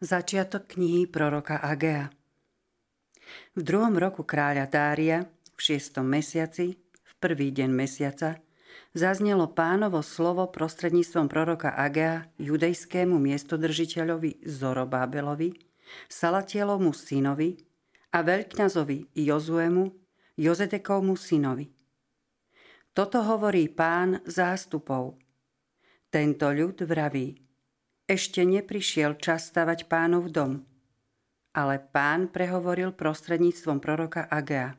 Začiatok knihy proroka Agea V druhom roku kráľa Dária, v šiestom mesiaci, v prvý deň mesiaca, zaznelo pánovo slovo prostredníctvom proroka Agea judejskému miestodržiteľovi Zorobábelovi, Salatielovmu synovi a veľkňazovi Jozuemu, Jozedekovmu synovi. Toto hovorí pán zástupov. Tento ľud vraví – ešte neprišiel čas stavať pánov dom. Ale pán prehovoril prostredníctvom proroka Agea.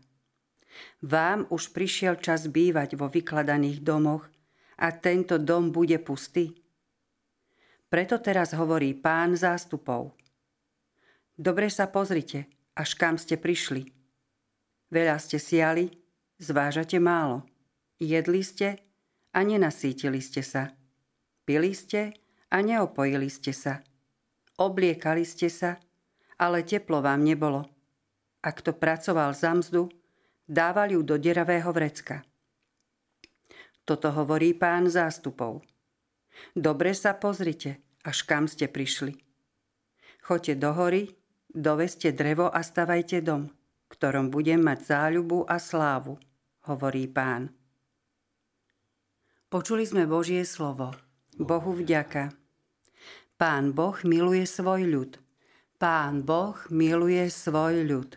Vám už prišiel čas bývať vo vykladaných domoch a tento dom bude pustý. Preto teraz hovorí pán zástupov. Dobre sa pozrite, až kam ste prišli. Veľa ste siali, zvážate málo. Jedli ste a nenasítili ste sa. Pili ste a neopojili ste sa. Obliekali ste sa, ale teplo vám nebolo. A kto pracoval za mzdu, dával ju do deravého vrecka. Toto hovorí pán zástupov. Dobre sa pozrite, až kam ste prišli. Choďte do hory, doveste drevo a stavajte dom, ktorom budem mať záľubu a slávu, hovorí pán. Počuli sme Božie slovo. Bohu vďaka. Pán Boh miluje svoj ľud. Pán Boh miluje svoj ľud.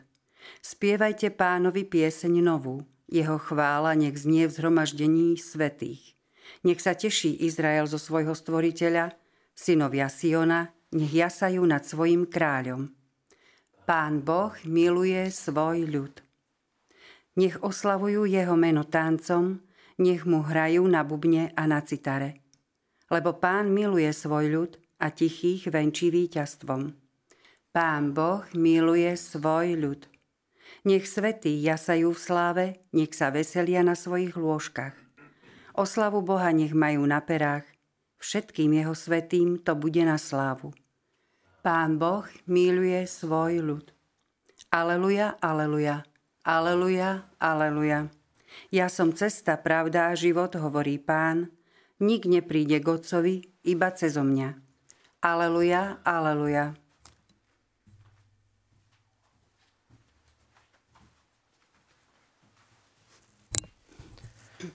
Spievajte pánovi pieseň novú. Jeho chvála nech znie v zhromaždení svetých. Nech sa teší Izrael zo svojho stvoriteľa, synovia Siona, nech jasajú nad svojim kráľom. Pán Boh miluje svoj ľud. Nech oslavujú jeho meno táncom, nech mu hrajú na bubne a na citare. Lebo pán miluje svoj ľud a tichých venčí víťazstvom. Pán Boh miluje svoj ľud. Nech svetí jasajú v sláve, nech sa veselia na svojich lôžkach. Oslavu Boha nech majú na perách, všetkým jeho svetým to bude na slávu. Pán Boh miluje svoj ľud. Aleluja, aleluja, aleluja, aleluja. Ja som cesta, pravda a život, hovorí pán. Nik nepríde k Otcovi, iba cezo mňa. Aleluja, aleluja.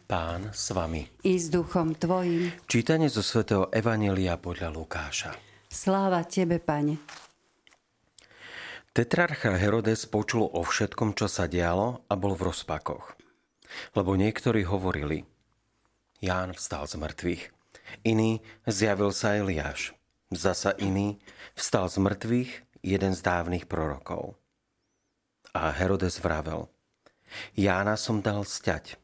Pán s vami. I s duchom tvojim. Čítanie zo svätého Evanelia podľa Lukáša. Sláva tebe, pane. Tetrarcha Herodes počul o všetkom, čo sa dialo a bol v rozpakoch. Lebo niektorí hovorili, Ján vstal z mŕtvych. Iný zjavil sa Eliáš. Zasa iný vstal z mŕtvych jeden z dávnych prorokov. A Herodes vravel, Jána som dal sťať.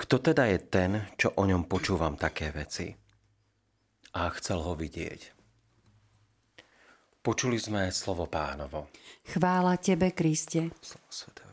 Kto teda je ten, čo o ňom počúvam také veci? A chcel ho vidieť. Počuli sme slovo pánovo. Chvála tebe, Kriste. Slovo svetého